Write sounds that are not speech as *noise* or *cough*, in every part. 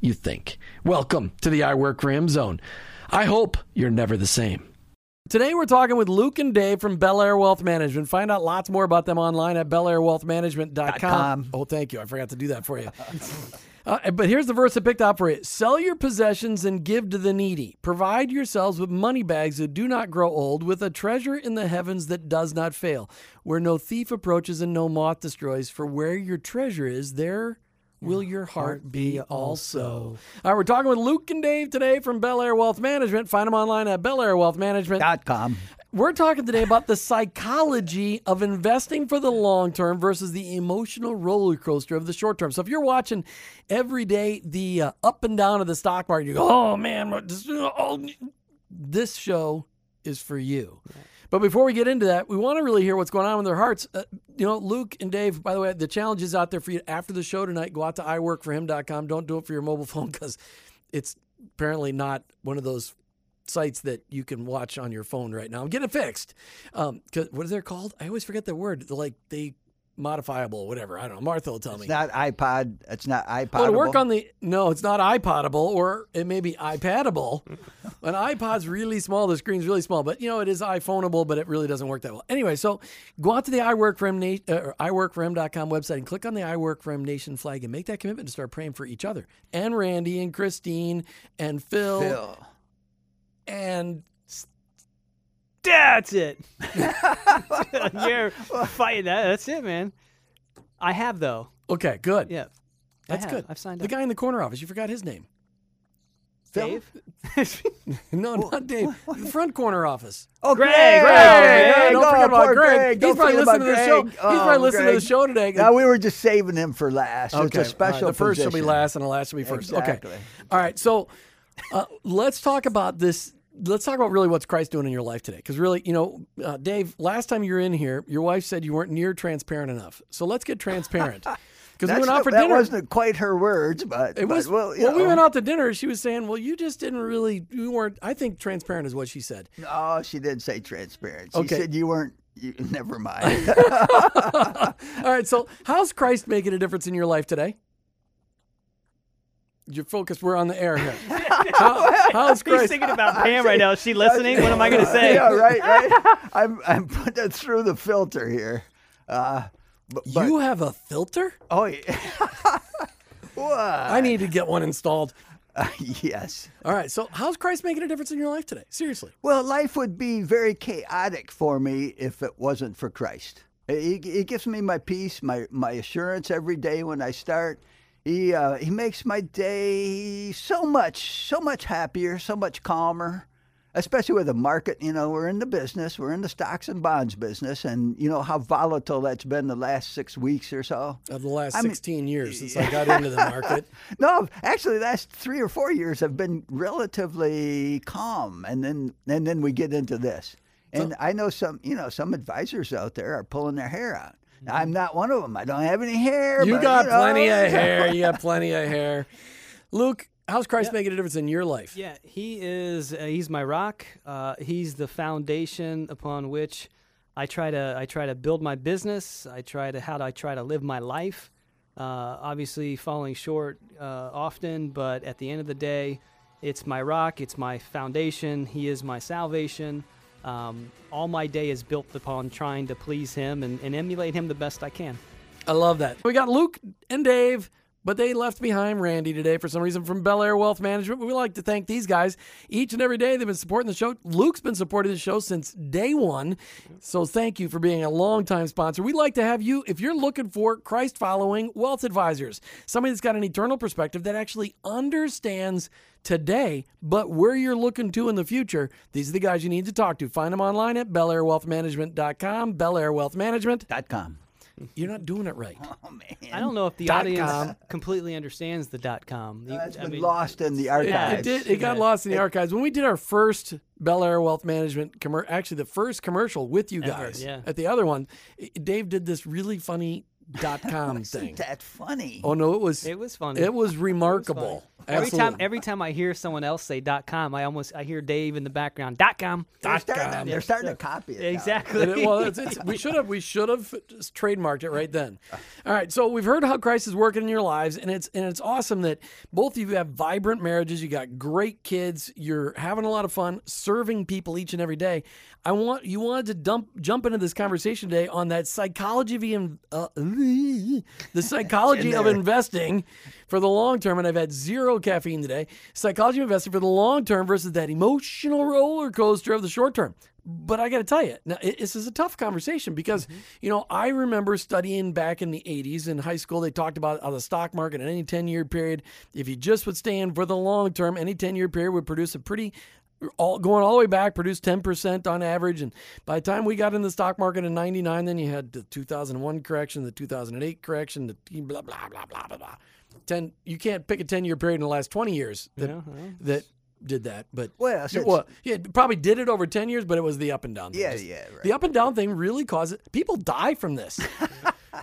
you think. Welcome to the I Work for Him zone. I hope you're never the same. Today we're talking with Luke and Dave from Belleaire Wealth Management. Find out lots more about them online at belleairewealthmanagement.com. com. Oh, thank you. I forgot to do that for you. *laughs* Uh, but here's the verse I picked out for you. Sell your possessions and give to the needy. Provide yourselves with money bags that do not grow old, with a treasure in the heavens that does not fail, where no thief approaches and no moth destroys. For where your treasure is, there will your heart be also. All right, we're talking with Luke and Dave today from Belleaire Wealth Management. Find them online at belleairewealthmanagement. Dot com. We're talking today about the psychology of investing for the long term versus the emotional roller coaster of the short term. So if you're watching every day the uh, up and down of the stock market, you go, "Oh man, this, oh, this show is for you." But before we get into that, we want to really hear what's going on in their hearts. Uh, you know, Luke and Dave, by the way, the challenge is out there for you after the show tonight. Go out to iworkforhim.com. Don't do it for your mobile *laughs* phone because it's apparently not one of those sites that you can watch on your phone right now. I'm getting it fixed. Um, is it called? I always forget the word. Like they modifiable, whatever. I don't know. Martha will tell me. It's not iPod. It's not iPod. Well, to work on the no, it's not iPodable, or it may be iPadable. *laughs* An iPod's really small. The screen's really small, but you know it is iPhoneable, but it really doesn't work that well. Anyway, so go out to the iWork for Him na- uh, or iWorkForHim.com website and click on the iWork for Him Nation flag and make that commitment to start praying for each other and Randy and Christine and Phil, Phil. and That's it. *laughs* *laughs* You're fighting that. That's it, man. I have though. okay, good. Yeah, that's have. good. I've signed up. the up. guy in the corner office. You forgot his name. Dave. *laughs* No, not Dave. The front corner office. Oh, Greg, Greg. Greg, Hey, Greg. don't Oh, forget about poor Greg. Don't He's probably forget listening to about the show. Greg. He's probably Oh, listening to the Greg. show today. Now we were just saving him for last. Okay. It's a all right, special. The first will be position. last, and the last will be first. Exactly. Okay. All right. So uh, let's talk about this. Let's talk about really what's Christ doing in your life today. Because really, you know, uh, Dave, last time you were in here, your wife said you weren't near transparent enough. So let's get transparent. *laughs* Because we went out for that dinner. wasn't quite her words, but It but, was well. you well. We went out to dinner. She was saying, "Well, you just didn't really. You weren't. I think transparent is what she said." Oh, she didn't say transparent. She Okay. said you weren't. You, never *laughs* mind. *laughs* All right. So, how's Christ making a difference in your life today? You're focused. We're on the air here. *laughs* How, how's He's Christ? thinking about Pam right now. Is she listening? What am I going *laughs* to say? yeah, right, right. *laughs* I'm I'm putting it through the filter here. Uh, but, but you have a filter? oh yeah. what? I need to get one installed. yes. All right. So, how's Christ making a difference in your life today? Seriously. Well, life would be very chaotic for me if it wasn't for Christ. He, he gives me my peace, my, my assurance every day when I start. He uh, he makes my day so much so much happier, so much calmer. Especially with the market, you know, we're in the business, we're in the stocks and bonds business, and you know how volatile that's been the last six weeks or so. Of the last I mean- 16 years since I got *laughs* into the market. No, actually, the last three or four years have been relatively calm, and then and then we get into this. And I know some, you know, some advisors out there are pulling their hair out. Now, I'm not one of them. I don't have any hair. You but, got know, plenty of *laughs* hair. You got plenty of hair. Luke, how's Christ making a difference in your life? Yeah, he is. Uh, he's my rock. Uh, he's the foundation upon which I try to. I try to build my business. I try to how do I try to live my life. Uh, obviously, falling short uh, often, but at the end of the day, it's my rock. It's my foundation. He is my salvation. Um, all my day is built upon trying to please him and, and emulate him the best I can. I love that. We got Luke and Dave, but they left behind Randy today for some reason from Belleaire Wealth Management. We like to thank these guys each and every day. They've been supporting the show. Luke's been supporting the show since day one. So thank you for being a longtime sponsor. We'd like to have you, if you're looking for Christ following wealth advisors, somebody that's got an eternal perspective that actually understands today, but where you're looking to in the future, these are the guys you need to talk to. Find them online at belleairewealthmanagement.com, Bel Air Wealth Management. Dot com. You're not doing it right. *laughs* Oh man, I don't know if the Dot audience com. completely understands the dot com. You- that's I been mean- lost in the It, archives. it did. It got Yeah. lost in the archives when we did our first Belleaire Wealth Management commer- Actually, the first commercial with you Ever, guys. yeah. At the other one, Dave did this really funny dot com *laughs* Isn't thing. that funny? Oh no, it was. It was funny. It was remarkable. Every Absolutely. time, every time I hear someone else say "dot com," I almost I hear Dave in the background. "Dot com." they're dot starting, com. they're starting to copy it. now. Exactly. And it- well, it's, it's, we should have we should have just trademarked it right then. All right, so we've heard how Christ is working in your lives, and it's and it's awesome that both of you have vibrant marriages. You got great kids. You're having a lot of fun serving people each and every day. I want you wanted to dump jump into this conversation today on that psychology of in- uh, the psychology of investing for the long term, and I've had zero caffeine today. Psychology of investing for the long term versus that emotional roller coaster of the short term. But I got to tell you, now it, this is a tough conversation because mm-hmm. you know I remember studying back in the '80s in high school. They talked about how the stock market in any 10-year period, if you just would stay in for the long term, any 10-year period would produce a pretty all going all the way back, produced 10% on average. And by the time we got in the stock market in 99, then you had the 2001 correction, the 2008 correction, the blah, blah, blah, blah, blah, blah. 10, you can't pick a 10 year period in the last 20 years that, Yeah, well, that did that. But Well, since- well, yeah, it probably did it over 10 years, but it was the up and down. thing. Yeah, Just- yeah, right. The up and down thing really causes people die from this. *laughs*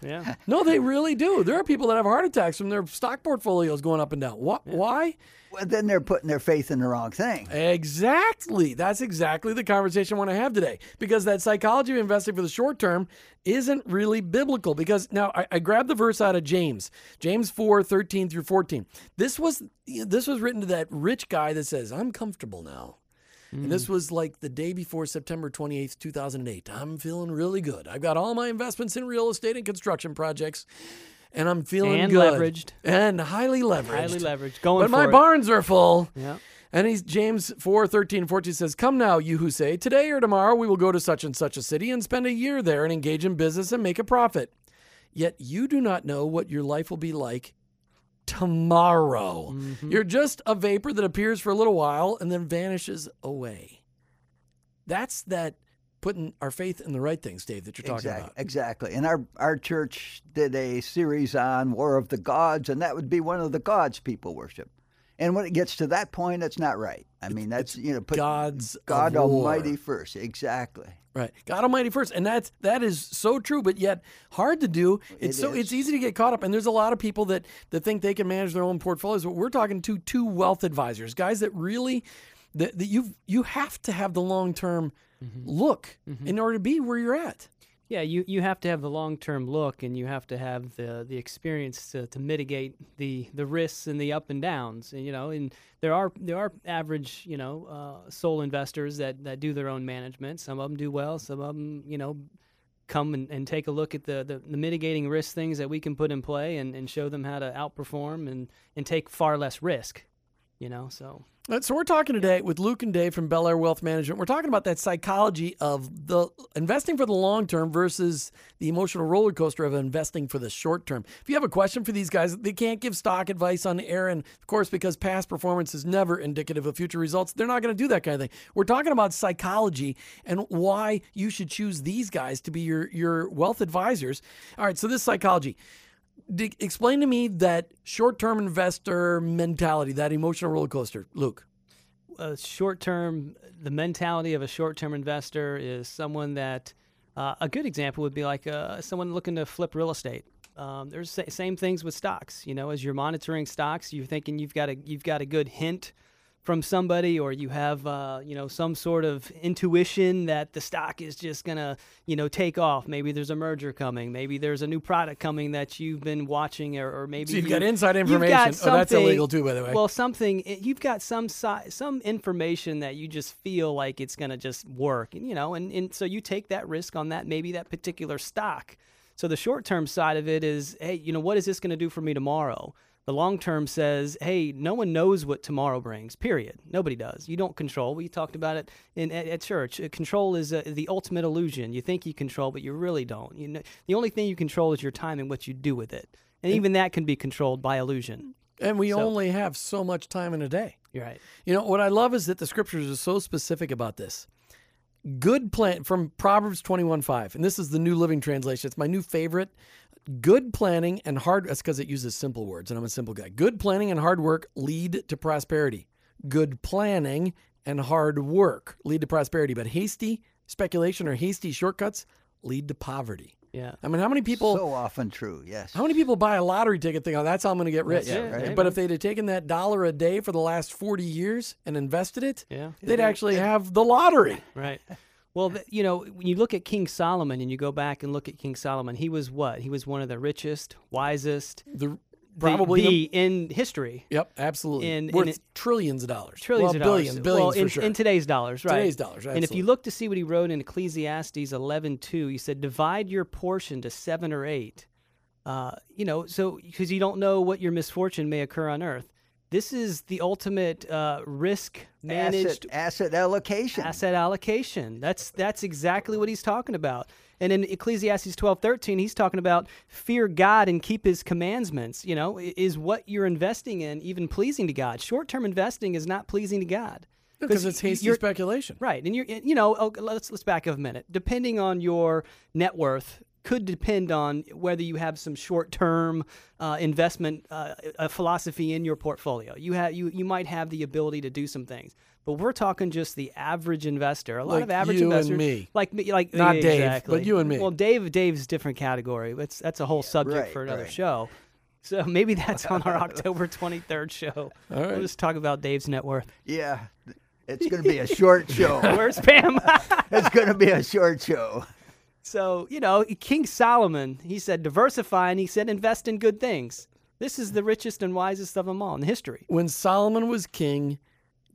yeah. *laughs* no, they really do. There are people that have heart attacks from their stock portfolios going up and down. What? Why? Well, then they're putting their faith in the wrong thing. Exactly. That's exactly the conversation I want to have today. Because that psychology of investing for the short term isn't really biblical. Because now I, I grabbed the verse out of James, James 4, 13 through 14. This was this was written to that rich guy that says, I'm comfortable now. And this was like the day before September 28th, 2008. I'm feeling really good. I've got all my investments in real estate and construction projects, and I'm feeling And good. leveraged. And highly leveraged. Highly leveraged. Going But my it. barns are full. Yeah. And he's James 4, 13, 14 says, Come now, you who say, Today or tomorrow we will go to such and such a city and spend a year there and engage in business and make a profit. Yet you do not know what your life will be like tomorrow. Mm-hmm. You're just a vapor that appears for a little while and then vanishes away. That's that putting our faith in the right things, Dave, that you're talking Exactly. about. Exactly. And our our church did a series on War of the Gods, and that would be one of the gods people worship. And when it gets to that point, that's not right. I mean, that's you know, put Gods God war. Almighty first. Exactly. Right. God Almighty first. And that's that is so true, but yet hard to do. It's It so is. it's easy to get caught up. And there's a lot of people that that think they can manage their own portfolios. But we're talking to two wealth advisors, guys that really that, that you you have to have the long term Mm-hmm. look in order to be where you're at. Yeah, you, you have to have the long term look, and you have to have the the experience to, to mitigate the, the risks and the up and downs. And you know, and there are there are average you know uh, sole investors that, that do their own management. Some of them do well. Some of them you know come and, and take a look at the, the, the mitigating risk things that we can put in play and, and show them how to outperform and, and take far less risk. You know, so So we're talking today with Luke and Dave from Belleaire Wealth Management. We're talking about that psychology of the investing for the long term versus the emotional roller coaster of investing for the short term. If you have a question for these guys, they can't give stock advice on air, and of course, because past performance is never indicative of future results, they're not going to do that kind of thing. We're talking about psychology and why you should choose these guys to be your your wealth advisors. All right, so this psychology. D- explain to me that short-term investor mentality, that emotional roller coaster, Luke. a short term, the mentality of a short term investor is someone that uh, a good example would be like uh, someone looking to flip real estate. Um, there's sa- same things with stocks. You know, as you're monitoring stocks, you're thinking you've got a you've got a good hint from somebody, or you have uh, you know some sort of intuition that the stock is just gonna you know take off. Maybe there's a merger coming. Maybe there's a new product coming that you've been watching, or, or maybe So you've you- got inside information. got Oh, that's illegal too, by the way. Well, something eh, you've got some si- some information that you just feel like it's going to just work, and you know, and, and so you take that risk on that maybe that particular stock. So the short term side of it is, hey, you know, what is this going to do for me tomorrow? The long term says, hey, no one knows what tomorrow brings. Period. Nobody does. You don't control. We talked about it in at, at church. Uh, Control is uh, the ultimate illusion. You think you control, but you really don't. You know, the only thing you control is your time and what you do with it, and even that can be controlled by illusion. and we so- only have so much time in a day. You're right. You know, what I love is that the scriptures are so specific about this. Good plan from Proverbs 21 5. And this is the New Living Translation. It's my new favorite. Good planning and hard, that's because it uses simple words, and I'm a simple guy. Good planning and hard work lead to prosperity. Good planning and hard work lead to prosperity, but hasty speculation or hasty shortcuts lead to poverty. Yeah. I mean, how many people so often true. Yes. how many people buy a lottery ticket thinking, oh, that's how I'm going to get rich? That's it, right. But if they'd have taken that dollar a day for the last 40 years and invested it, Yeah. they'd actually have the lottery. Right. Well, th- you know, when you look at King Solomon and you go back and look at King Solomon, he was what? He was one of the richest, wisest, The, the- probably the, in history. Yep, absolutely. in- Worth in trillions of dollars. Trillions well, of dollars. billions, billions well, for in, sure. in today's dollars, right? Today's dollars, And if you look to see what he wrote in Ecclesiastes 11:2, he said, "Divide your portion to seven or eight. Uh, you know, so because you don't know what your misfortune may occur on earth. This is the ultimate uh, risk managed asset, asset allocation. asset allocation. That's that's exactly what he's talking about. And in Ecclesiastes twelve thirteen, he's talking about fear God and keep His commandments. You know, is what you're investing in even pleasing to God? Short term investing is not pleasing to God because it's hasty speculation. Right, and you're you know oh, let's let's back up a minute. Depending on your net worth, could depend on whether you have some short term uh, investment uh, a philosophy in your portfolio. You have you you might have the ability to do some things. But we're talking just the average investor. A lot Like of average you and investors, me. like me, like Not yeah, Dave, exactly. but you and me. Well, Dave, Dave's a different category. That's that's a whole subject right, for another right. show. So maybe that's on our *laughs* October 23rd show. All We'll just talk about Dave's net worth. yeah, it's going *laughs* *laughs* to be a short show. Where's Pam? it's going to be a short show. So, you know, King Solomon, he said diversify and he said invest in good things. This is the richest and wisest of them all in history. When Solomon was king,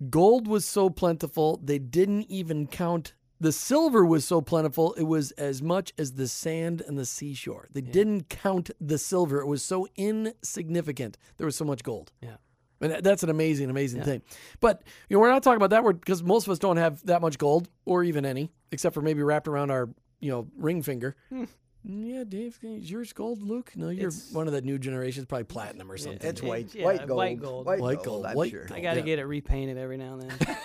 gold was so plentiful, they didn't even count. The silver was so plentiful, it was as much as the sand and the seashore. They didn't count the silver. It was so insignificant. There was so much gold. Yeah. And that's an amazing, amazing thing. But you know, we're not talking about that because most of us don't have that much gold or even any, except for maybe wrapped around our, you know, ring finger. Hmm. Yeah, Dave, is yours gold, Luke? No, you're It's- one of the new generations, probably platinum or something. It's white, Yeah, white gold. white gold. White gold, I'm white sure. gold. I got to Yeah. get it repainted every now and then. *laughs*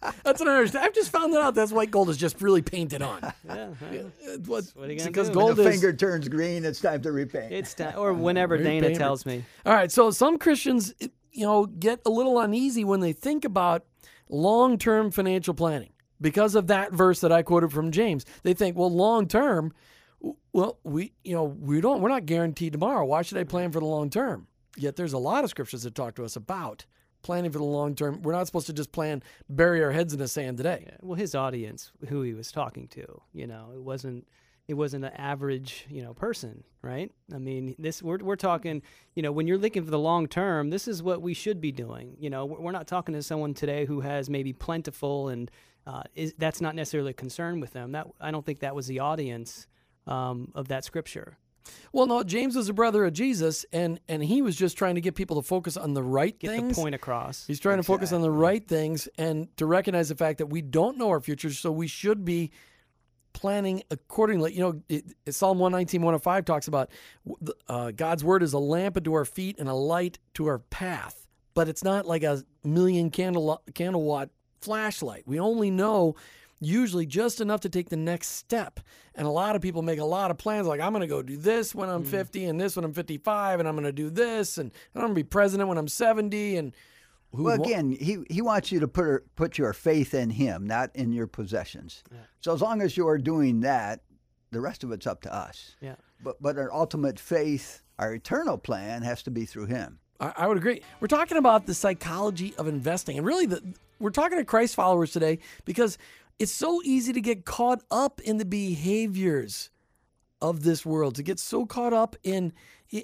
*laughs* That's what I understand. I've just found that out. That's white gold is just really painted on. *laughs* yeah, yeah. It what are you gonna because do? gold When the is. finger turns green, it's time to repaint. it's time, or whenever Dana Repaint tells me. All right, so some Christians, you know, get a little uneasy when they think about long-term financial planning because of that verse that I quoted from James. They think, well, long term, well, we, you know, we don't, we're not guaranteed tomorrow. Why should I plan for the long term? Yet there's a lot of scriptures that talk to us about planning for the long term. We're not supposed to just plan, bury our heads in the sand today. Yeah, Well, his audience, who he was talking to, you know, it wasn't it wasn't an average, you know, person, right? I mean, this we're we're talking, you know, when you're looking for the long term, this is what we should be doing. You know, we're we're not talking to someone today who has maybe plentiful and uh, is that's not necessarily a concern with them. That I don't think that was the audience um, of that scripture. Well, no, James was a brother of Jesus, and and he was just trying to get people to focus on the right Get things. the point across. He's trying to focus on the right things and to recognize the fact that we don't know our future, so we should be planning accordingly. You know, it, it- Psalm 119, 105 talks about uh, God's word is a lamp unto our feet and a light to our path, but it's not like a million candle candle watt flashlight. We only know usually just enough to take the next step. And a lot of people make a lot of plans like I'm going to go do this when Mm. I'm 50 and this when I'm 55 and I'm going to do this and I'm going to be president when I'm 70 and who Well, wa- again, he, he wants you to put her, put your faith in him, not in your possessions. So as long as you are doing that, the rest of it's up to us. Yeah. But but our ultimate faith, our eternal plan, has to be through him. I, I would agree. We're talking about the psychology of investing, and really, the, we're talking to Christ followers today because it's so easy to get caught up in the behaviors of this world, to get so caught up in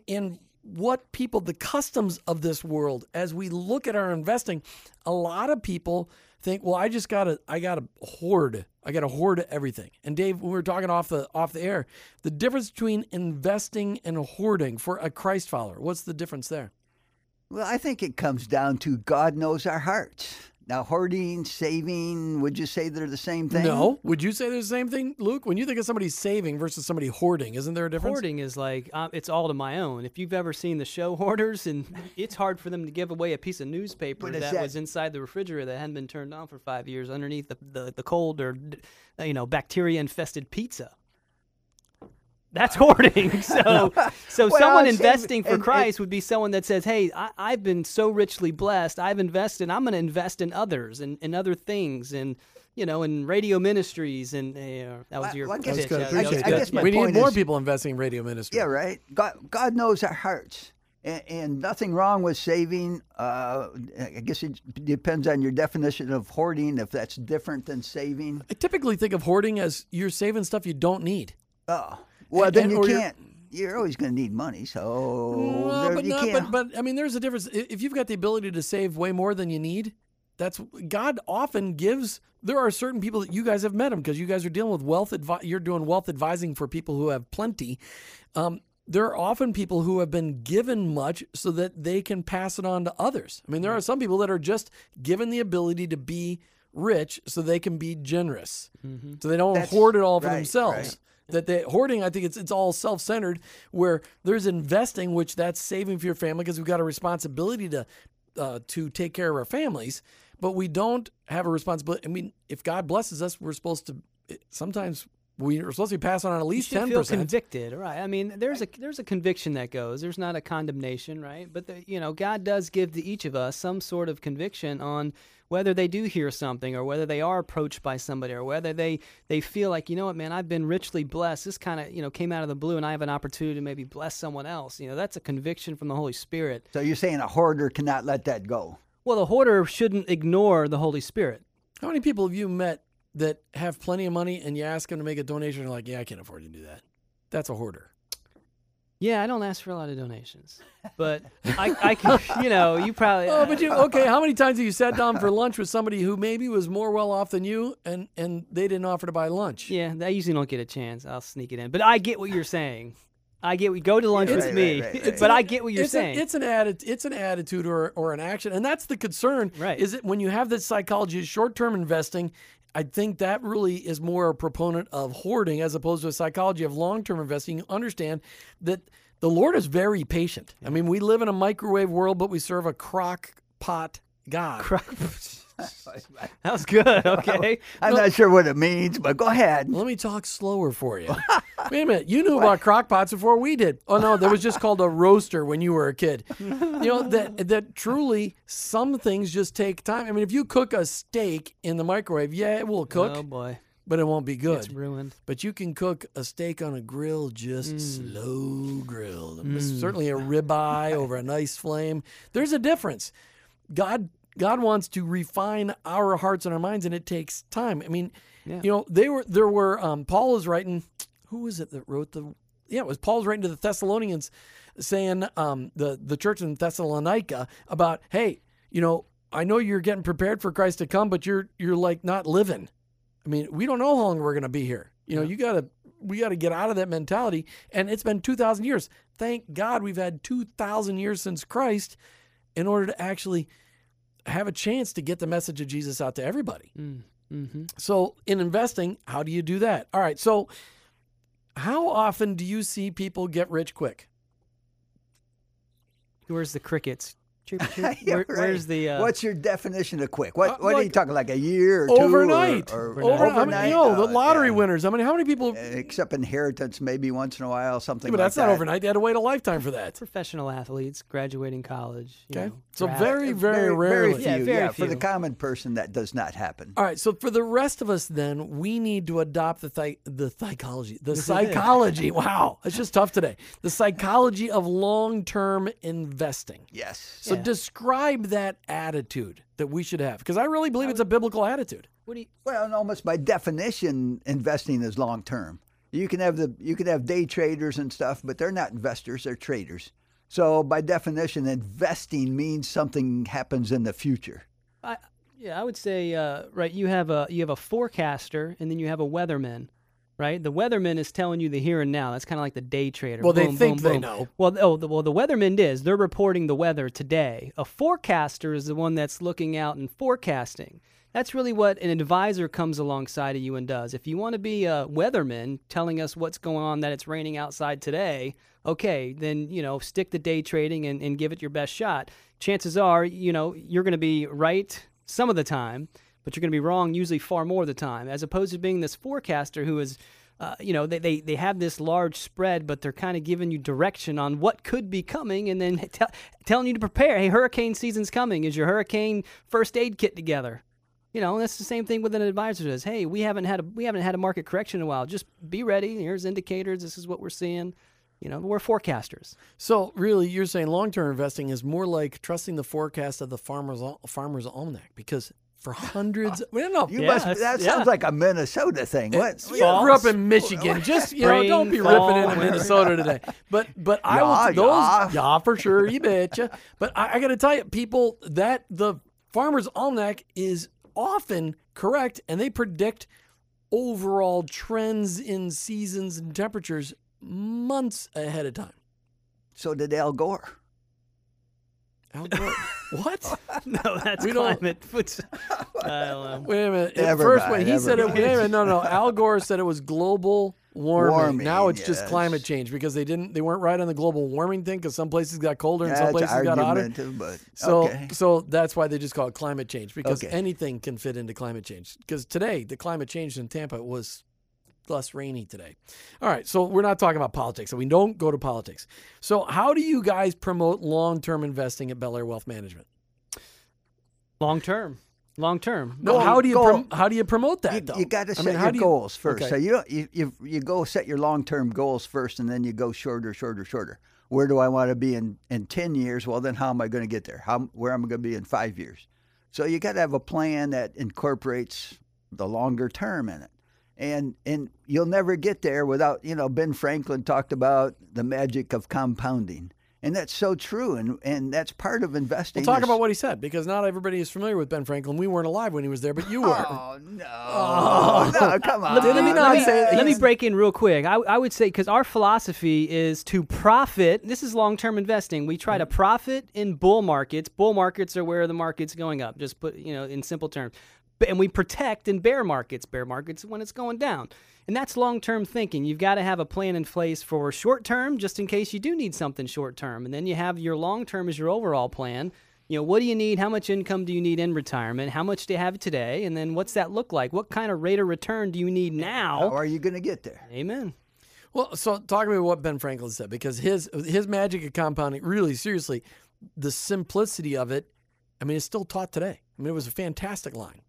in what people, the customs of this world. As we look at our investing, a lot of people think, "Well, I just gotta, I gotta hoard, I gotta hoard everything." And Dave, we were talking off the off the air, the difference between investing and hoarding for a Christ follower, what's the difference there? Well, I think it comes down to God knows our hearts. Now, hoarding, saving, would you say they're the same thing? No. Would you say they're the same thing, Luke? When you think of somebody saving versus somebody hoarding, isn't there a difference? Hoarding is like uh, it's all to my own. If you've ever seen the show Hoarders, and *laughs* it's hard for them to give away a piece of newspaper that, that? was inside the refrigerator that hadn't been turned on for five years underneath the the, the cold or you know bacteria infested pizza. That's hoarding. *laughs* So, so Well, someone it's- investing for and- and- Christ would be someone that says, "Hey, I, I've been so richly blessed. I've invested. I'm going to invest in others and in other things, and you know, in radio ministries." And uh, that was your well, I guess- pitch. Good. Yeah, that was Appreciate I guess my we need more is- people investing in radio ministry. Yeah, right. God, God knows our hearts, and, and nothing wrong with saving. Uh, I guess it depends on your definition of hoarding. If that's different than saving, I typically think of hoarding as you're saving stuff you don't need. oh, well, And- then and- you or you're- can't. You're always going to need money, so Well, there- but, you no, can't. but but I mean, there's a difference. If you've got the ability to save way more than you need, that's God often gives. There are certain people that you guys have met them because you guys are dealing with wealth. Advi- you're doing wealth advising for people who have plenty. Um, there are often people who have been given much so that they can pass it on to others. I mean, there are some people that are just given the ability to be rich so they can be generous, so they don't That's hoard it all for right, themselves right. That hoarding i think it's it's all self-centered where there's investing which that's saving for your family because we've got a responsibility to uh, to take care of our families but we don't have a responsibility i mean if god blesses us we're supposed to sometimes we're supposed to be passing on at least 10% feel convicted, right? I mean, there's a there's a conviction that goes. There's not a condemnation, right? But the, you know, God does give to each of us some sort of conviction on whether they do hear something or whether they are approached by somebody or whether they they feel like you know what man i've been richly blessed this kind of you know came out of the blue and i have an opportunity to maybe bless someone else you know that's a conviction from the holy spirit so you're saying a hoarder cannot let that go? well the hoarder shouldn't ignore the holy spirit how many people have you met that have plenty of money and you ask them to make a donation and they're like yeah i can't afford to do that that's a hoarder yeah i don't ask for a lot of donations but *laughs* i i can you know you probably Oh, but you okay? How many times have you sat down for *laughs* lunch with somebody who maybe was more well off than you, and and they didn't offer to buy lunch? Yeah, I usually don't get a chance. I'll sneak it in. But I get what you're saying. I get we go to lunch with me, right, right, right. but I get what you're it's saying. A, it's an atti- it's an attitude or or an action, and that's the concern. Right. Is it when you have this psychology of short term investing? I think that really is more a proponent of hoarding as opposed to a psychology of long term investing. You understand that the Lord is very patient. I mean, we live in a microwave world, but we serve a crock pot God. *laughs* that was good. *laughs* Okay. I'm not sure what it means, but go ahead. Let me talk slower for you. *laughs* Wait a minute. You knew about crock pots before we did. Oh no, that was just *laughs* called a roaster when you were a kid. You know that *laughs* that truly some things just take time. I mean, if you cook a steak in the microwave, yeah, it will cook, Oh boy, but it won't be good. it's ruined. But you can cook a steak on a grill, just Mm. slow grilled. Certainly a *laughs* ribeye over a nice flame. There's a difference. God God wants to refine our hearts and our minds, and it takes time. I mean, Yeah. you know, they were there were um, Paul is writing. Who was it that wrote the? Yeah, it was Paul's writing to the Thessalonians, saying um, the the church in Thessalonica about, hey, you know, I know you're getting prepared for Christ to come, but you're you're like not living. I mean, we don't know how long we're going to be here. You know, you got to we got to get out of that mentality. And it's been 2,000 years. Thank God we've had 2,000 years since Christ in order to actually have a chance to get the message of Jesus out to everybody. Mm-hmm. So, in investing, how do you do that? All right. So, how often do you see people get rich quick? Where's the crickets? Chirp, chirp. *laughs* Yeah, Where- Where's the? Uh, What's your definition of quick? What Uh, what are you talking like a year or two? or- Overnight. Or, Overnight. Overnight. I mean, overnight? you know, the Oh, lottery yeah. winners. I mean, how many people? Except inheritance, maybe once in a while, something. but like that's not that. overnight. They had to wait a lifetime for that. professional athletes graduating college. you Okay. know, So draft. very, very, Very, rarely. very few. Yeah, Yeah, very for the common person, that does not happen. All right. So for the rest of us, then we need to adopt the thi- the psychology, the *laughs* psychology. wow, it's just tough today. The psychology of long term investing. Yes. So Yeah. describe that attitude that we should have, because I really believe it's a biblical attitude. What do you? Well, and almost by definition, investing is long term. You can have the you can have day traders and stuff, but they're not investors; they're traders. So by definition, investing means something happens in the future. I, yeah, I would say uh, right. You have a you have a forecaster, and then you have a weatherman. Right, the weatherman is telling you the here and now. That's kind of like the day trader. Well, they Boom, think boom, they boom. know. Well, oh, the, well, the weatherman is. They're reporting the weather today. A forecaster is the one that's looking out and forecasting. That's really what an advisor comes alongside of you and does. If you want to be a weatherman telling us what's going on, that it's raining outside today, okay, then, you know, stick to day trading and, and give it your best shot. Chances are, you know, you're going to be right some of the time, but you're going to be wrong usually far more of the time, as opposed to being this forecaster who is. Uh, you know, they, they, they have this large spread, but they're kind of giving you direction on what could be coming and then *laughs* tell telling you to prepare. Hey, hurricane season's coming. Is your hurricane first aid kit together? You know, that's the same thing with an advisor does. Hey, we haven't had a we haven't had a market correction in a while. Just be ready. Here's indicators. This is what we're seeing. You know, we're forecasters. So really, you're saying long term investing is more like trusting the forecast of the farmer's farmer's almanac because for hundreds, *laughs* well, no, You Yeah, must. that's- That yeah. sounds like a Minnesota thing. What? You grew up in Michigan. *laughs* Just you know, don't be fall, ripping into. Minnesota today. But but I Yeah, will those yeah. yeah for sure. You betcha. But I, I got to tell you, people that the farmer's almanac is often correct, and they predict overall trends in seasons and temperatures months ahead of time. So did Al Gore. Al Gore- *laughs* what? *laughs* no, that's We don't- climate. I don't know. Wait a minute. At Everybody, first, when he said it, wait a minute, no, no. *laughs* Al Gore said it was global warming. Warming, now it's just climate change because they didn't, they weren't right on the global warming thing because some places got colder and some places got hotter. argumentative, but So, okay. so that's why they just call it climate change because Okay. anything can fit into climate change. Because today, the climate change in Tampa was less rainy today. All right, so we're not talking about politics, so we don't go to politics. So, how do you guys promote long-term investing at Belleaire Wealth Management? Long term. Long term. No, Goal- how do you goal- prom- how do you promote that? You, though? you got to I set mean, your you- goals first. Okay. So you, you you you go set your long term goals first, and then you go shorter, shorter, shorter. Where do I want to be in in ten years? Well, then how am I going to get there? How where am I going to be in five years? So you got to have a plan that incorporates the longer term in it, and and you'll never get there without you know Ben Franklin talked about the magic of compounding, and that's so true, and and that's part of investing. We'll talk is- about what he said because not everybody is familiar with Ben Franklin. We weren't alive when he was there, but you were. Oh no! Oh. no, come on! Didn't he not let me, say let me break in real quick. I, I would say because our philosophy is to profit. This is long-term investing. We try to mm-hmm. profit in bull markets. Bull markets are where the market's going up. Just put you know in simple terms. B- And we protect in bear markets. Bear markets when it's going down. And that's long-term thinking. You've got to have a plan in place for short-term, just in case you do need something short-term. And then you have your long-term as your overall plan. You know, what do you need? How much income do you need in retirement? How much do you have today? And then what's that look like? What kind of rate of return do you need now? How are you going to get there? Amen. Well, so talk about what Ben Franklin said because his his magic of compounding, really seriously, the simplicity of it. I mean, it's still taught today. I mean, it was a fantastic line.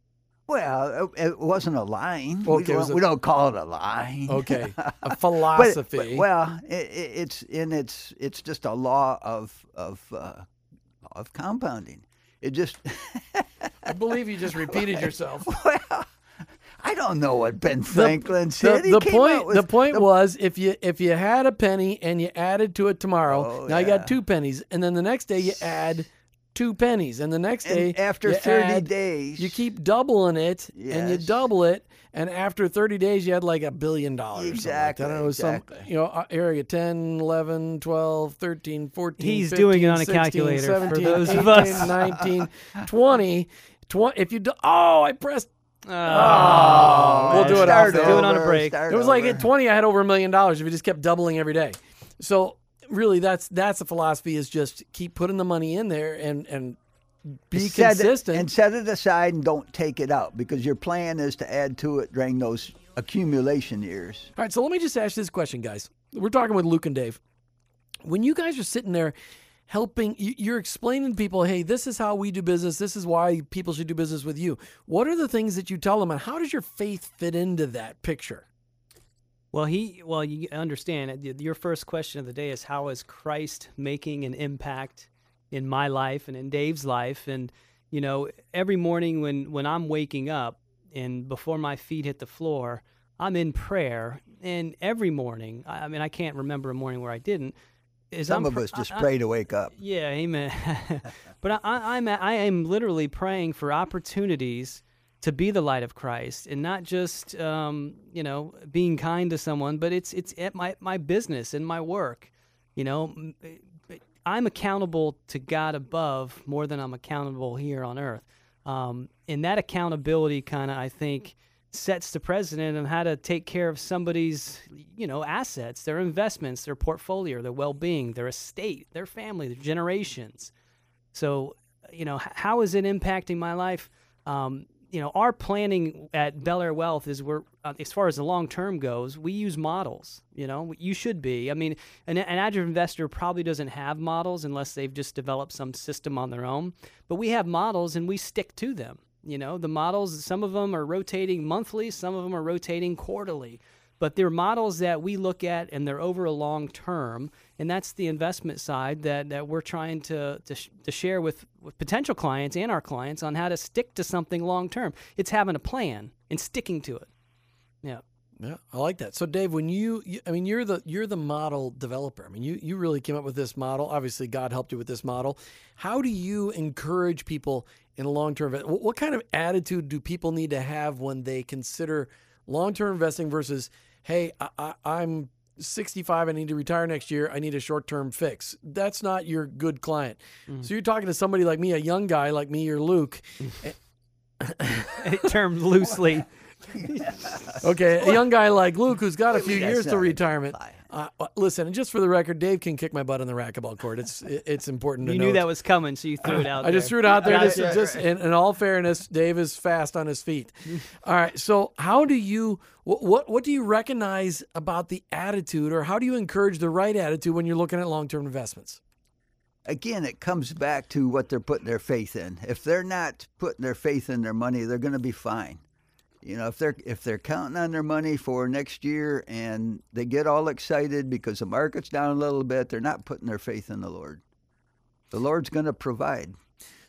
Well, it, it wasn't a line. Okay, we, don't, a- we don't call it a line. Okay, *laughs* a philosophy. but- well, it, it, it's in it's it's just a law of of uh, of compounding. It just I believe you just repeated *laughs* yourself. well, I don't know what Ben Franklin The, said. He the came point, with, the point the- was if you if you had a penny and you added to it tomorrow, Oh, now you got two pennies, and then the next day you add two pennies, and the next day And after 30 add- days, you keep doubling it, and you double it, and after 30 days, you had like a billion dollars. or something like Exactly, that. I don't know, some you know uh, area 10, 11, 12, 13, 14. He's 15, doing it on a 16, calculator for those 18, of us. 19, 20. 20 if you do, oh, I pressed. Oh, we'll do it Start after. Do it on a break. It was like at 20, I had over a million dollars if you just kept doubling every day. So really, that's that's the philosophy is just keep putting the money in there and and be Set it- consistent. and set it aside and don't take it out because your plan is to add to it during those accumulation years. All right, so let me just ask this question, guys. We're talking with Luke and Dave. When you guys are sitting there helping, you- you're explaining to people, hey, this is how we do business. This is why people should do business with you. What are the things that you tell them, and how does your faith fit into that picture? Well, he well, you understand. uh, Your first question of the day is how is Christ making an impact in my life and in Dave's life? And you know, every morning when when I'm waking up and before my feet hit the floor, I'm in prayer. And every morning, I I mean, I can't remember a morning where I didn't. Is Some I'm of us just I- I- pray to wake up. yeah, amen. *laughs* but I, I, I'm I am literally praying for opportunities to be the light of Christ, and not just um, you know being kind to someone, but it's it's at my my business and my work. You know, eh, I'm accountable to God above more than I'm accountable here on earth, um, and that accountability kind of I think sets the precedent on how to take care of somebody's you know assets their investments their portfolio their well-being their estate their family their generations so you know how is it impacting my life um, you know our planning at belleaire wealth is we're uh, as far as the long term goes we use models you know you should be i mean an, an agile investor probably doesn't have models unless they've just developed some system on their own but we have models and we stick to them you know, the models, some of them are rotating monthly, some of them are rotating quarterly. But they're models that we look at and they're over a long term. And that's the investment side that, that we're trying to, to, sh- to share with, with potential clients and our clients on how to stick to something long term. It's having a plan and sticking to it. Yeah. Yeah, I like that. So, Dave, when you, you, I mean, you're the you're the model developer. I mean, you you really came up with this model. Obviously, God helped you with this model. How do you encourage people in a long term? What, what kind of attitude do people need to have when they consider long term investing versus, hey, I, I, I'm 65, I need to retire next year, I need a short term fix. That's not your good client. Mm. So you're talking to somebody like me, a young guy like me or Luke. *laughs* Termed loosely. *laughs* Okay, a young guy like Luke who's got a few years to retirement. lie. Uh, uh, listen, and just for the record, Dave can kick my butt on the racquetball court. It's it's important to know. You note. knew that was coming, so you threw it out I just threw it out there. Got Just, it. just in, in all fairness, Dave is fast on his feet. *laughs* All right. So, how do you what, what what do you recognize about the attitude, or how do you encourage the right attitude when you're looking at long term investments? Again, it comes back to what they're putting their faith in. If they're not putting their faith in their money, they're going to be fine. You know, if they're if they're counting on their money for next year and they get all excited because the market's down a little bit, they're not putting their faith in the Lord. The Lord's going to provide.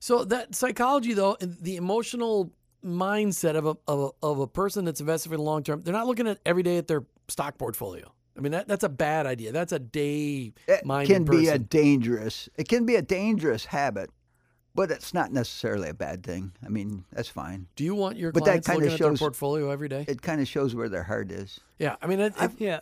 So that psychology, though, the emotional mindset of a, of a of a person that's invested for the long term, they're not looking at every day at their stock portfolio. I mean, that that's a bad idea. That's a day It can person. be a dangerous. It can be a dangerous habit, but it's not necessarily a bad thing. I mean, that's fine. Do you want your But that clients kinda looking at their portfolio every day? It kind of shows where their heart is. yeah, I mean, it, it- Yeah.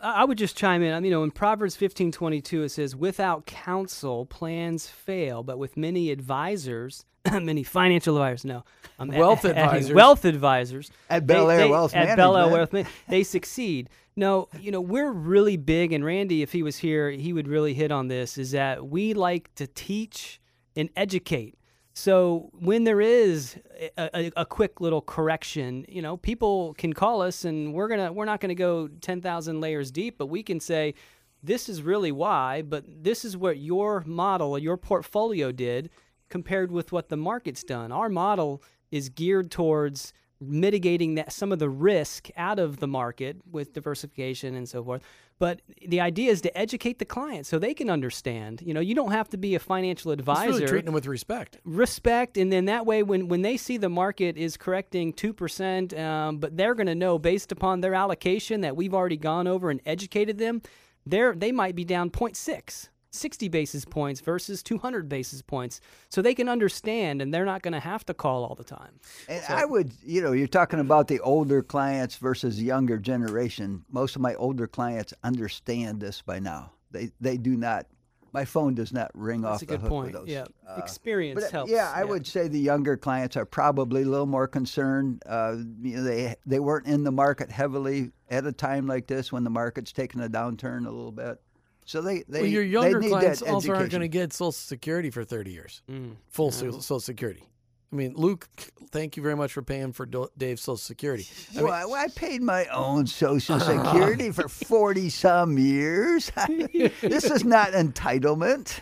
I I would just chime in. I mean, you know, in Proverbs fifteen twenty two, it says, "Without counsel, plans fail, but with many advisors, *clears throat* many financial advisors, no, um, Wealth *laughs* advisors. wealth advisors At they- Belleaire they- Wealth at Belleaire Management. Wealth, Man- they succeed. No, you know, we're really big, and Randy, if he was here, he would really hit on this. Is that we like to teach and educate. So when there is a, a, a quick little correction, you know, people can call us, and we're gonna we're not gonna go ten thousand layers deep, but we can say, this is really why, but this is what your model, your portfolio did compared with what the market's done. Our model is geared towards mitigating that some of the risk out of the market with diversification and so forth. But the idea is to educate the client so they can understand. You know, you don't have to be a financial advisor really treating them with respect. respect and then that way when, when they see the market is correcting 2% um, but they're going to know based upon their allocation that we've already gone over and educated them they're, they might be down 0.6 60 basis points versus 200 basis points so they can understand and they're not going to have to call all the time. And I would, you know, you're talking about the older clients versus younger generation. Most of my older clients understand this by now. They they do not. My phone does not ring That's off a the good hook point. those. Yeah. Uh, Experience but, uh, helps. Yeah, I would say the younger clients are probably a little more concerned. Uh, you know, they they weren't in the market heavily at a time like this when the market's taking a downturn a little bit. So they they well, your they younger need clients that also aren't going to get Social Security for 30 years, Mm. full so- Social Security. I mean, Luke, thank you very much for paying for Dave's Social Security. I mean, well, I paid my own Social *laughs* Security for 40 some years. *laughs* this is not entitlement.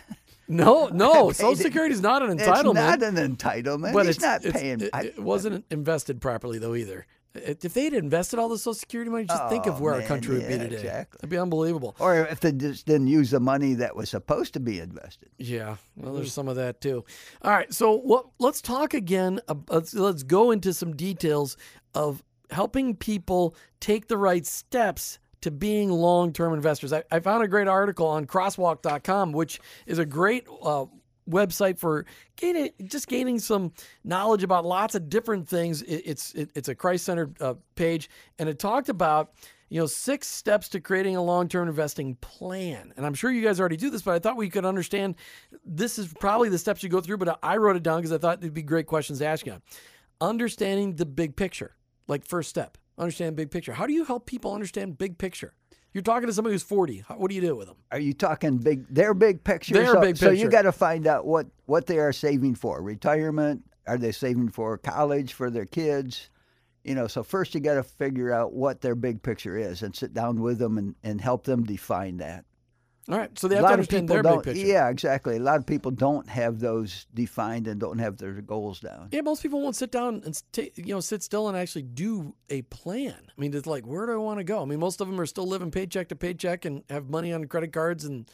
no, no, *laughs* Social. Security is not an entitlement. It's entitlement. not an entitlement. but He's it's not it's- paying. It, it wasn't invested properly though either. If they had invested all the Social Security money, just think of Oh, where our man, country would be today. exactly. It'd be unbelievable. or if they just didn't use the money that was supposed to be invested. Yeah, well, there's some of that too. All right, so what? Let's talk again. Let's, let's go into some details of helping people take the right steps to being long-term investors. I, I found a great article on Crosswalk.com, which is a great uh, website for gaining just gaining some knowledge about lots of different things. It, it's it, it's a Christ-centered uh, page, and it talked about you know six steps to creating a long-term investing plan. And I'm sure you guys already do this, but I thought we could understand. This is probably the steps you go through, but I wrote it down because I thought it'd be great questions to ask you. Understanding the big picture, like first step. Understand big picture. How do you help people understand big picture? You're talking to somebody who's 40. What do you do with them? Are you talking big? Their big picture. Their so, big So you got to find out what what they are saving for. Retirement? Are they saving for college for their kids? You know. So first you got to figure out what their big picture is and sit down with them and, and help them define that. All right, so they a have to lot of understand people their big don't. picture. Yeah, exactly. A lot of people don't have those defined and don't have their goals down. Yeah, most people won't sit down and you know sit still and actually do a plan. I mean, it's like where do I want to go? I mean, most of them are still living paycheck to paycheck and have money on credit cards and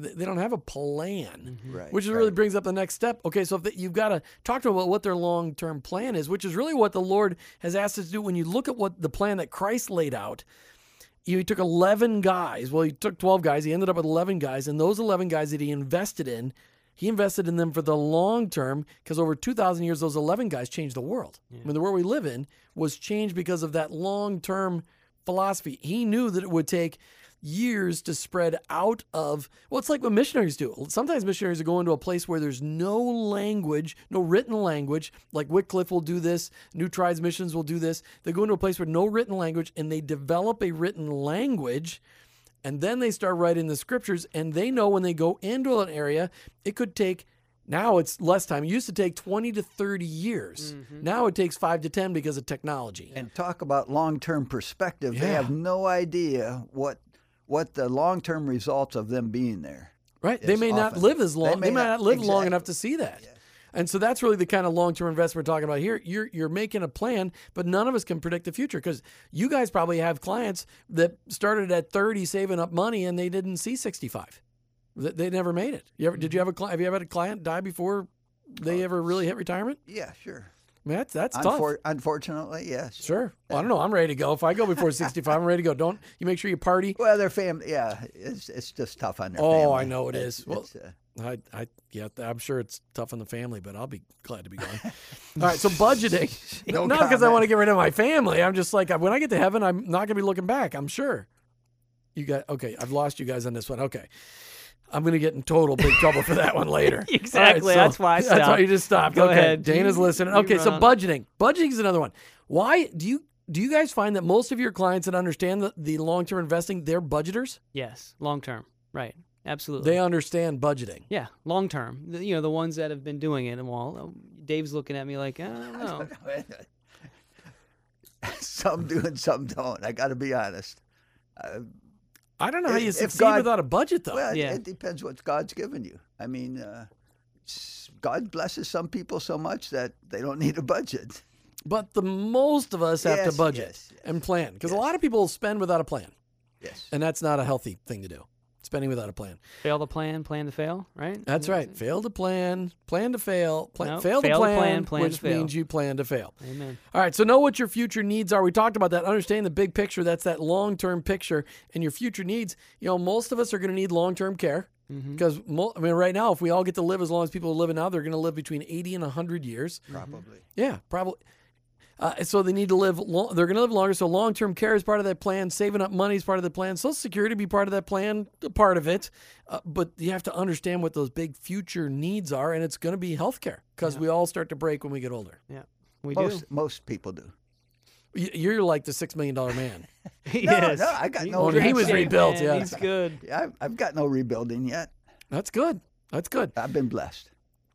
th- they don't have a plan, mm-hmm. Right, which is really brings up the next step. Okay, so if they, you've got to talk to them about what their long term plan is, which is really what the Lord has asked us to do. When you look at what the plan that Christ laid out, he took 11 guys. Well, he took 12 guys. He ended up with 11 guys. And those 11 guys that he invested in, he invested in them for the long term because over 2,000 years, those 11 guys changed the world. I mean, the world we live in was changed because of that long term philosophy. He knew that it would take years to spread out of well it's like what missionaries do. Sometimes missionaries are going to a place where there's no language no written language like wycliffe will do this new tribes missions will do this. They go into a place with no written language and they develop a written language and then they start writing the scriptures and they know when they go into an area it could take now it's less time. It used to take 20 to 30 years. Mm-hmm. Now it takes 5 to 10 because of technology. And talk about long-term perspective. They have no idea what what the long-term results of them being there. Right. They may not live as long. They may may, not- not, live long enough to see that. And so that's really the kind of long-term investment we're talking about here. You're you're making a plan, but none of us can predict the future because you guys probably have clients that started at 30 saving up money and they didn't see 65. They, they never made it. You ever, did you mm-hmm. have a have you ever had a client die before they oh, ever really hit retirement? Yeah, sure. That's that's tough. Unfortunately, yes. Sure. Well, I don't know. I'm ready to go. If I go before *laughs* 65, I'm ready to go. Don't you make sure you party. Well, their family, yeah, it's it's just tough on their Oh, family. I know it It's- Well, it's, uh, I, I, yeah, I'm sure it's tough on the family, but I'll be glad to be gone. All right, so budgeting. *laughs* No not because I want to get rid of my family. I'm just like when I get to heaven, I'm not going to be looking back. I'm sure. You got okay. I've lost you guys on this one. Okay. I'm going to get in total big trouble for that one later. *laughs* Exactly, that's why I That's why you just stopped. Go okay. ahead. Dana's You- listening. you Okay, so budgeting. Budgeting is another one. Why do you do you guys find that most of your clients that understand the, the long term investing, they're budgeters? Yes, long term. Right. Absolutely. They understand budgeting. yeah, long term. You know, the ones that have been doing it. And well, uh, Dave's looking at me like, I don't *laughs* know. *laughs* some do and some don't. I got to be honest. I don't know how you if succeed God- without a budget, though. Well, it- Yeah. it depends what God's given you. I mean, uh, God blesses some people so much that they don't need a budget. But the most of us have to budget yes, yes, and plan because a lot of people spend without a plan, Yes. and that's not a healthy thing to do. Spending without a plan. Fail to plan, plan to fail. Right. That's right. Fail to plan, plan to fail, plan, No, fail, fail to to plan, plan, plan to which fail. means you plan to fail. Amen. All right. So know what your future needs are. We talked about that. Understand the big picture. That's that long term picture and your future needs. You know, most of us are going to need long term care. Mm-hmm. Because mo- I mean, right now, if we all get to live as long as people are living now, they're going to live between eighty and hundred years. Probably. Yeah, probably. Uh, so they need to live. Lo- they're going to live longer. So long term care is part of that plan. Saving up money is part of the plan. Social Security be part of that plan. Part of it. Uh, but you have to understand what those big future needs are, and it's going to be healthcare because we all start to break when we get older. Yeah, we Most do. most people do. Y- You're like the six million dollar man. *laughs* yes. no, I got He- no Oh, he was rebuilt, man, yeah. he's good. I've, I've got no rebuilding yet. That's good. That's good. I've been blessed.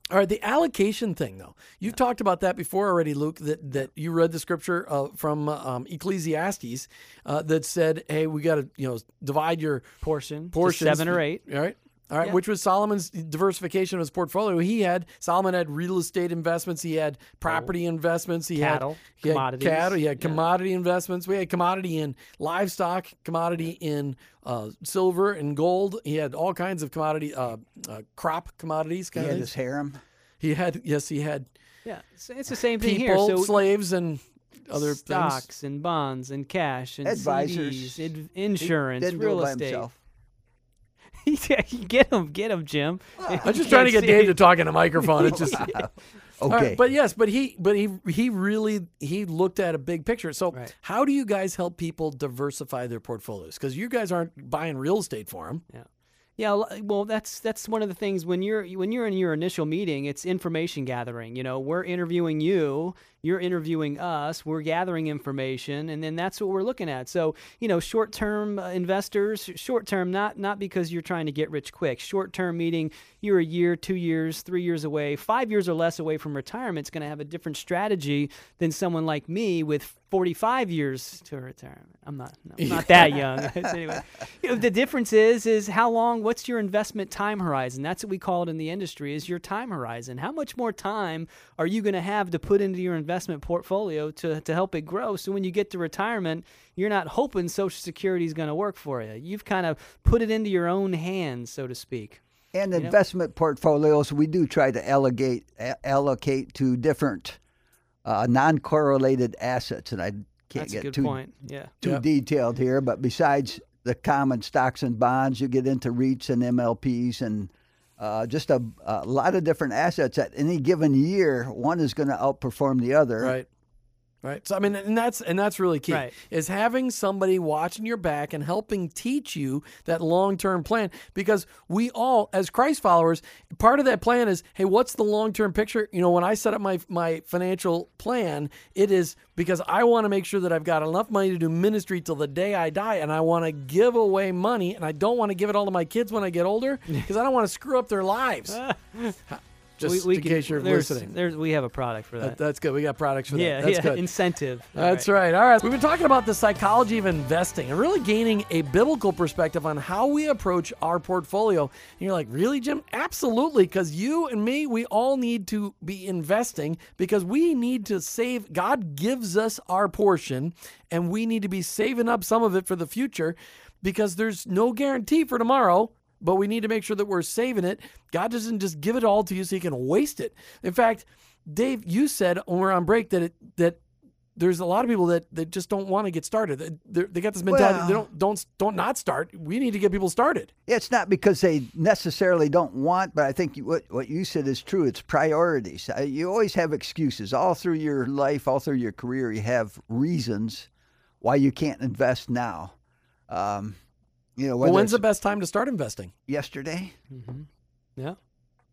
All right, the allocation thing, though. You've talked about that before already, Luke. That that you read the scripture uh, from um, Ecclesiastes uh, that said, "Hey, we got to you know divide your Portion, to portions, seven or eight. All right, all right. Yeah. Which was Solomon's diversification of his portfolio. He had Solomon had real estate investments. He had property investments. He Cattle, had he had commodities. cattle. He had Yeah. commodity investments. We had commodity in livestock, commodity in uh, silver and gold. He had all kinds of commodity uh, uh, crop commodities. He Kind had of his harem. He had yes, he had Yeah, it's, it's the same thing people, here. So slaves, and other things. stocks and bonds and cash and Advisors. CDs, id- insurance, didn't real do it by estate. himself. *laughs* yeah, get him, get him, Jim. I'm *laughs* just trying to get Dave to talk in a microphone. It's just *laughs* Okay. All right, but yes, but he but he he really he looked at a big picture. So Right. how do you guys help people diversify their portfolios? Because you guys aren't buying real estate for them. Yeah. Yeah, well, that's that's one of the things when you're when you're in your initial meeting, it's information gathering. You know, we're interviewing you, you're interviewing us, we're gathering information, and then that's what we're looking at. So, you know, short-term uh, investors, short-term not not because you're trying to get rich quick. Short-term meaning you're a year, two years, three years away, five years or less away from retirement. It's going to have a different strategy than someone like me with 45 years to retirement. I'm not no, I'm not *laughs* that young. *laughs* anyway, you know, the difference is is how long. What's your investment time horizon? That's what we call it in the industry. Is your time horizon? How much more time are you going to have to put into your investment portfolio to to help it grow? So when you get to retirement, you're not hoping Social Security is going to work for you. You've kind of put it into your own hands, so to speak. And investment portfolios, we do try to allocate allocate to different uh, non-correlated assets, and I can't That's get too point. Yeah. too Yep. detailed here. But besides the common stocks and bonds, you get into REITs and MLPs and uh, just a, a lot of different assets. At any given year, one is going to outperform the other. Right. Right. So I mean and that's and that's really key. Right. Is having somebody watching your back and helping teach you that long-term plan because we all as Christ followers, part of that plan is, hey, what's the long-term picture? You know, when I set up my my financial plan, it is because I want to make sure that I've got enough money to do ministry till the day I die and I want to give away money and I don't want to give it all to my kids when I get older *laughs* because I don't want to screw up their lives. *laughs* Just in can- case you're there's, listening. There's, we have a product for that. That- that's good. We got products for that. yeah, That's yeah. good. Incentive. That's right. All right. We've been talking about the psychology of investing and really gaining a biblical perspective on how we approach our portfolio. And you're like, really, Jim? Absolutely. Because you and me, we all need to be investing because we need to save. God gives us our portion and we need to be saving up some of it for the future because there's no guarantee for tomorrow but we need to make sure that we're saving it. God doesn't just give it all to you so you can waste it. In fact, Dave, you said when we are on break that it, that there's a lot of people that, that just don't want to get started. They, they got this mentality. they don't don't don't not start. We need to get people started. It's not because they necessarily don't want, but I think what what you said is true. It's priorities. You always have excuses all through your life, all through your career. You have reasons why you can't invest now. Um, you know, Well, when's the best time to start investing? yesterday? Yeah.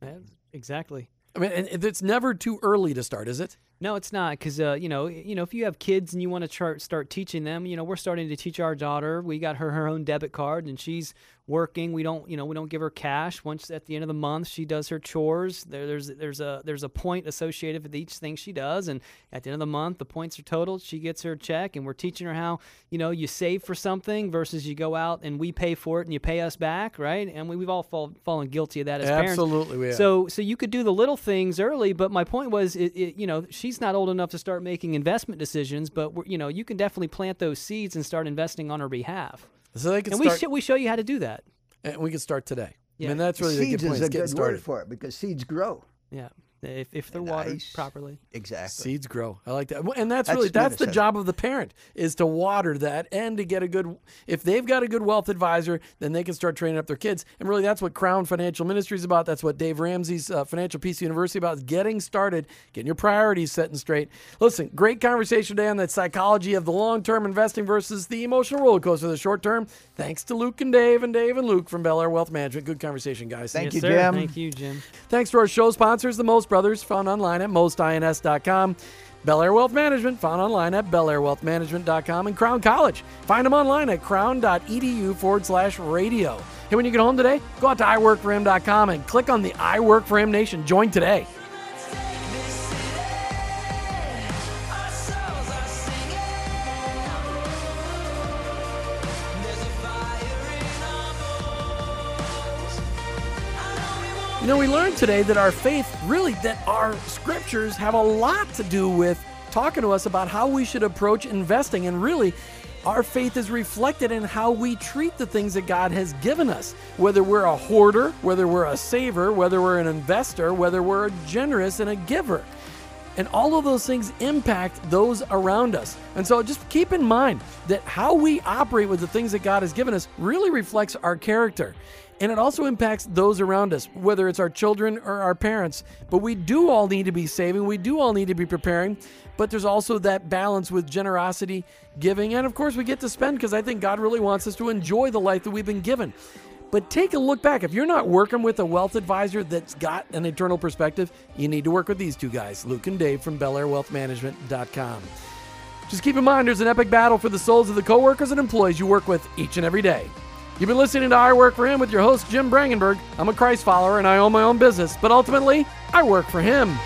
Yeah, exactly. I mean, and it's never too early to start, is it? No, it's not because uh, you know, you know, if you have kids and you want to chart, start teaching them, you know, we're starting to teach our daughter. We got her her own debit card, and she's working. We don't, you know, we don't give her cash. Once at the end of the month, she does her chores. There, there's there's a there's a point associated with each thing she does, and at the end of the month, the points are totaled. She gets her check, and we're teaching her how, you know, you save for something versus you go out and we pay for it and you pay us back, right? And we, we've all fall, fallen guilty of that as parents. Absolutely, we have. So so you could do the little things early, but my point was, it, it, you know, she's not old enough to start making investment decisions, but we're, you know, you can definitely plant those seeds and start investing on her behalf. So they can And we start. show we show you how to do that. and we can start today. I Yeah. mean, that's really the good point. is is a getting good started. word for it because seeds grow. Yeah. If, if they're watered properly. Exactly. Seeds grow. I like that. And that's, That's really that's the Minnesota. job of the parent is to water that and to get a good if they've got a good wealth advisor, then they can start training up their kids. And really that's what Crown Financial Ministry is about. That's what Dave Ramsey's uh, Financial Peace University about is getting started, getting your priorities set and straight. Listen, great conversation today on the psychology of the long-term investing versus the emotional roller coaster of the short term. Thanks to Luke and Dave and Dave and Luke from Belleaire Wealth Management. Good conversation, guys. Thank yes, you, sir. Jim. Thank you, Jim. Thanks to our show sponsors, the Most Brothers, found online at mostins.com. Belleaire Wealth Management, found online at belleairewealthmanagement.com. And Crown College, find them online at crown.edu forward slash radio. Hey, when you get home today, go out to iworkforhim.com and click on the I Work For Him Nation. Join today. You know, we learned today that our faith, really, that our scriptures have a lot to do with talking to us about how we should approach investing. And really, our faith is reflected in how we treat the things that God has given us. Whether we're a hoarder, whether we're a saver, whether we're an investor, whether we're a generous and a giver. And all of those things impact those around us. And so just keep in mind that how we operate with the things that God has given us really reflects our character. And it also impacts those around us, whether it's our children or our parents. But we do all need to be saving, we do all need to be preparing. But there's also that balance with generosity, giving, and of course, we get to spend because I think God really wants us to enjoy the life that we've been given. But take a look back. If you're not working with a wealth advisor that's got an eternal perspective, you need to work with these two guys, Luke and Dave from BelleaireWealthManagement.com. Just keep in mind there's an epic battle for the souls of the coworkers and employees you work with each and every day. You've been listening to I Work for Him with your host, Jim Brangenberg. I'm a Christ follower and I own my own business, but ultimately, I work for Him.